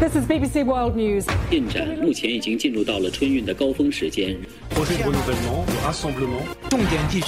This is BBC World News. 进展目前已经进入到了春运的高峰时间。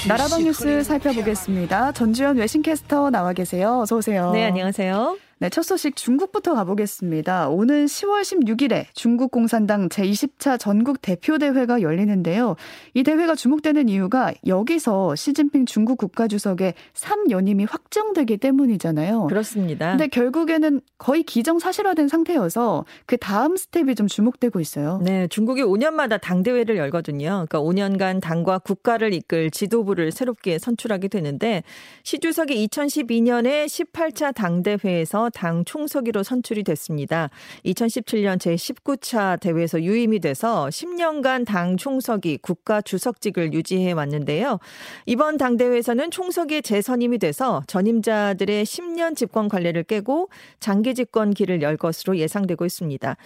나라방 뉴스 살펴보겠습니다. 전주현 외신캐스터 나와 계세요. 어서 오세요. 네, 안녕하세요. 네, 첫 소식 중국부터 가보겠습니다. 오는 10월 16일에 중국 공산당 제20차 전국 대표 대회가 열리는데요. 이 대회가 주목되는 이유가 여기서 시진핑 중국 국가주석의 3연임이 확정되기 때문이잖아요. 그렇습니다. 근데 결국에는 거의 기정사실화된 상태여서 그 다음 스텝이 좀 주목되고 있어요. 네, 중국이 5년마다 당 대회를 열거든요. 그러니까 5년간 당과 국가를 이끌 지도부를 새롭게 선출하게 되는데 시 주석이 2012년에 18차 당 대회에서 당 총서기로 선출이 됐습니다. 2017년 제19차 대회에서 유임이 돼서 10년간 당 총서기 국가 주석직을 유지해 왔는데요. 이번 당대회에서는 총서기의 재선임이 돼서 전임자들의 10년 집권 관례를 깨고 장기 집권 길을 열 것으로 예상되고 있습니다.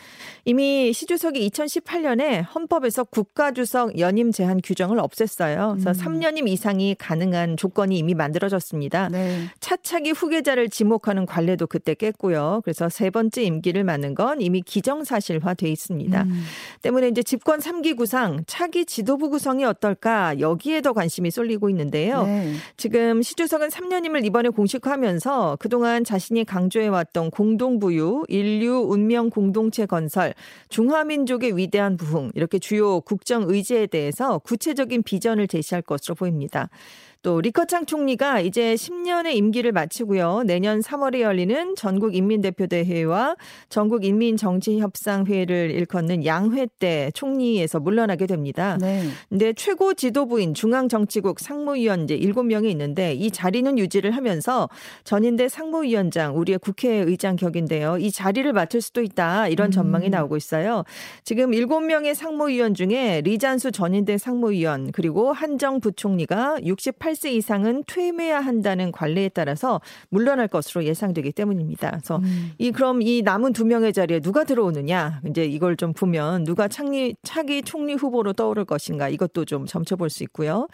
이미 시 주석이 2018년에 헌법에서 국가주석 연임 제한 규정을 없앴어요. 그래서 음. 3년임 이상이 가능한 조건이 이미 만들어졌습니다. 네. 차차기 후계자를 지목하는 관례도 그때 깼고요. 그래서 세 번째 임기를 맡는 건 이미 기정사실화 돼 있습니다. 음. 때문에 이제 집권 3기 구상, 차기 지도부 구성이 어떨까 여기에 더 관심이 쏠리고 있는데요. 네. 지금 시주석은 3년임을 이번에 공식화하면서 그동안 자신이 강조해왔던 공동부유, 인류 운명 공동체 건설, 중화민족의 위대한 부흥 이렇게 주요 국정 의제에 대해서 구체적인 비전을 제시할 것으로 보입니다. 또 리커창 총리가 이제 10년의 임기를 마치고요. 내년 3월에 열리는 전국 인민대표대회와 전국 인민정치협상회를 일컫는 양회 때 총리에서 물러나게 됩니다. 네. 근데 최고 지도부인 중앙정치국 상무위원 이제 7명이 있는데 이 자리는 유지를 하면서 전인대 상무위원장 우리의 국회의장 격인데요. 이 자리를 맡을 수도 있다. 이런 전망이 음. 나오고 있어요. 지금 7명의 상무위원 중에 리잔수 전인대 상무위원 그리고 한정 부총리가 68세 이상은 퇴임해야 한다는 관례에 따라서 물러날 것으로 예상되기 때문입니다. 그래서 음. 이 그럼 이 남은 두 명의 자리에 누가 들어오느냐 이제 이걸 좀 보면 누가 차기 차기 총리 후보로 떠오를 것인가 이것도 좀 점쳐볼 수 있고요.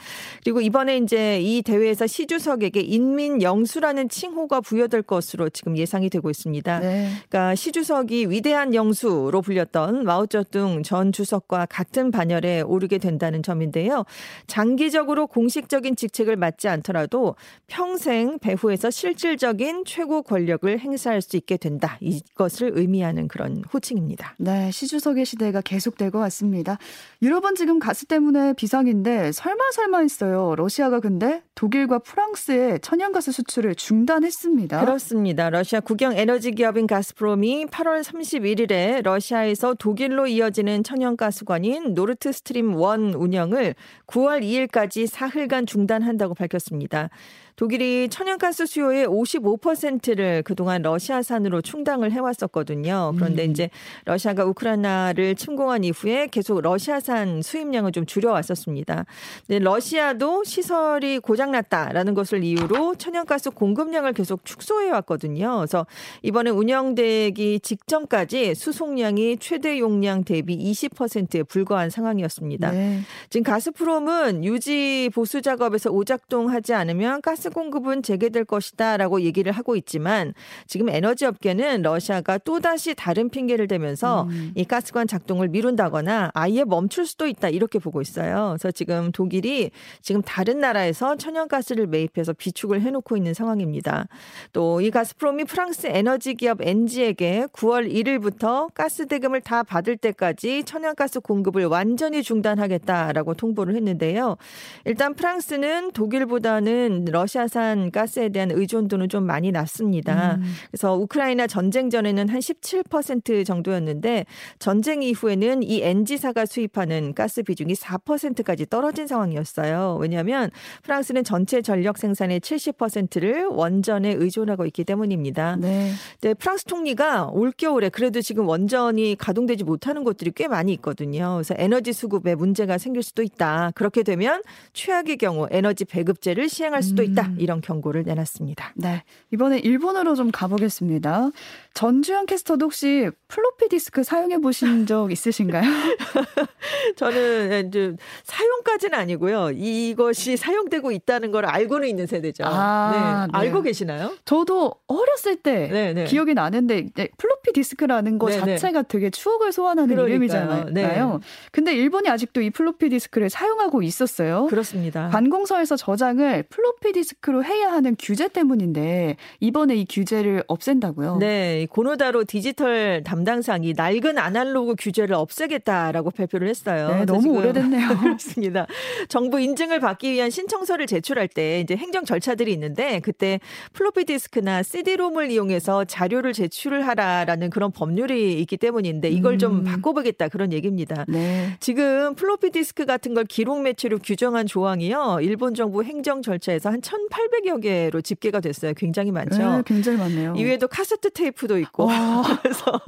그리고 이번에 이제 이 대회에서 시 주석에게 인민 영수라는 칭호가 부여될 것으로 지금 예상이 되고 있습니다. 네. 그러니까 시 주석이 위대한 영수로 불렸던 마오쩌둥 전 주석과 같은 반열에 오르게 된다는 점인데요. 장기적으로 공식적인 직책을 맡지 않더라도 평생 배후에서 실질적인 최고 권력을 행사할 수 있게 된다. 이것을 의미하는 그런 호칭입니다. 네, 시주석의 시대가 계속되고 왔습니다. 유럽은 지금 가스 때문에 비상인데 설마 설마 했어요. 러시아가 근데 독일과 프랑스에 천연가스 수출을 중단했습니다. 그렇습니다. 러시아 국영 에너지 기업인 가스프롬이 8월 31일에 러시아에서 독일로 이어지는 천연가스관인 노르트 스트림 1 운영을 9월 2일까지 사흘간 중단한다고 밝혔습니다. 독일이 천연가스 수요의 55%를 그동안 러시아산으로 충당을 해왔었거든요. 그런데 음. 이제 러시아가 우크라이나를 침공한 이후에 계속 러시아산 수입량을 좀 줄여왔었습니다. 러시아도 시설이 고장났다라는 것을 이유로 천연가스 공급량을 계속 축소해왔거든요. 그래서 이번에 운영되기 직전까지 수송량이 최대 용량 대비 20%에 불과한 상황이었습니다. 네. 지금 가스프롬은 유지 보수 작업에서 오작동하지 않으면 가스 공급은 재개될 것이다 라고 얘기를 하고 있지만 지금 에너지 업계는 러시아가 또다시 다른 핑계를 대면서 음. 이 가스관 작동을 미룬다거나 아예 멈출 수도 있다 이렇게 보고 있어요. 그래서 지금 독일이 지금 다른 나라에서 천연가스를 매입해서 비축을 해놓고 있는 상황입니다. 또 이 가스프롬이 프랑스 에너지 기업 엔지에게 9월 1일부터 가스 대금을 다 받을 때까지 천연가스 공급을 완전히 중단하겠다라고 통보를 했는데요. 일단 프랑스는 독일보다는 러시아 산 가스에 대한 의존도는 좀 많이 낮습니다. 음. 그래서 우크라이나 전쟁 전에는 한 17% 정도였는데 전쟁 이후에는 이 엔지사가 수입하는 가스 비중이 4%까지 떨어진 상황이었어요. 왜냐하면 프랑스는 전체 전력 생산의 70%를 원전에 의존하고 있기 때문입니다. 네. 네, 프랑스 총리가 올겨울에 그래도 지금 원전이 가동되지 못하는 곳들이 꽤 많이 있거든요. 그래서 에너지 수급에 문제가 생길 수도 있다. 그렇게 되면 최악의 경우 에너지 배급제를 시행할 수도 있다. 하겠다 음. 이런 경고를 내놨습니다. 네. 이번에 일본으로 좀 가보겠습니다. 전주현 캐스터도 혹시 플로피 디스크 사용해 보신 적 있으신가요? 저는 이제 사용까지는 아니고요. 이것이 사용되고 있다는 걸 알고는 있는 세대죠. 아, 네. 네. 알고 계시나요? 저도 어렸을 때 네네. 네. 기억이 나는데 플로피 디스크라는 거 네네. 네. 자체가 되게 추억을 소환하는 그러니까요. 이름이잖아요. 네. 근데 일본이 아직도 이 플로피 디스크를 사용하고 있었어요. 그렇습니다. 관공서에서 저장을 플로피 디스크 로 해야 하는 규제 때문인데 이번에 이 규제를 없앤다고요? 네. 고노다로 디지털 담당상이 낡은 아날로그 규제를 없애겠다라고 발표를 했어요. 네, 너무 오래됐네요. 그렇습니다. 정부 인증을 받기 위한 신청서를 제출할 때 이제 행정 절차들이 있는데 그때 플로피 디스크나 CD롬을 이용해서 자료를 제출을 하라라는 그런 법률이 있기 때문인데 이걸 좀 음. 바꿔보겠다 그런 얘기입니다. 네. 지금 플로피 디스크 같은 걸 기록 매체로 규정한 조항이요. 일본 정부 행정 절차에서 한 1,800여 개로 집계가 됐어요. 굉장히 많죠. 네, 굉장히 많네요. 이외에도 카세트 테이프도 있고. 그래서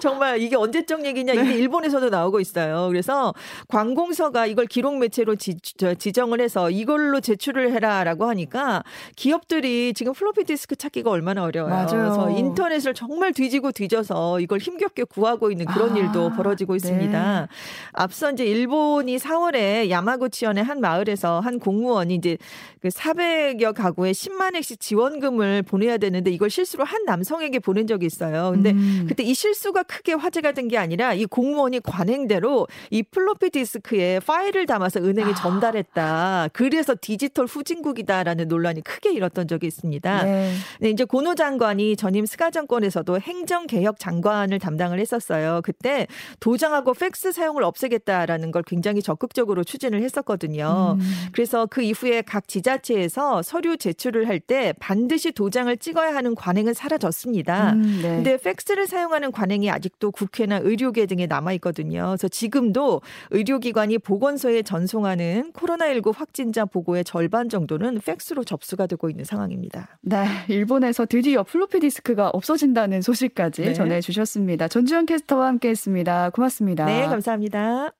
정말 이게 언제적 얘기냐 이게 네. 일본에서도 나오고 있어요. 그래서 관공서가 이걸 기록 매체로 지, 정을 해서 이걸로 제출을 해라라고 하니까 기업들이 지금 플로피 디스크 찾기가 얼마나 어려워요. 맞아요. 그래서 인터넷을 정말 뒤지고 뒤져서 이걸 힘겹게 구하고 있는 그런 아, 일도 벌어지고 있습니다. 네. 앞서 이제 일본이 4월에 야마구치현의 한 마을에서 한 공무원이 이제 그 400여 가구에 10만 원씩 지원금을 보내야 되는데 이걸 실수로 한 남성에게 보낸 적이 있어요. 근데 음. 그때 이 실수가 크게 화제가 된 게 아니라 이 공무원이 관행대로 이 플로피 디스크에 파일을 담아서 은행에 아. 전달했다. 그래서 디지털 후진국이다라는 논란이 크게 일었던 적이 있습니다. 네. 네, 이제 고노 장관이 전임 스가 정권에서도 행정개혁 장관을 담당을 했었어요. 그때 도장하고 팩스 사용을 없애겠다라는 걸 굉장히 적극적으로 추진을 했었거든요. 음. 그래서 그 이후에 각 지자체에 서 서류 제출을 할 때 반드시 도장을 찍어야 하는 관행은 사라졌습니다. 음, 네. 근데 팩스를 사용하는 관행이 아직도 국회나 의료계 등에 남아 있거든요. 그래서 지금도 의료기관이 보건소에 전송하는 코로나19 확진자 보고의 절반 정도는 팩스로 접수가 되고 있는 상황입니다. 네, 일본에서 드디어 플로피 디스크가 없어진다는 소식까지 네. 전해 주셨습니다. 전주현 캐스터와 함께했습니다. 고맙습니다. 네, 감사합니다.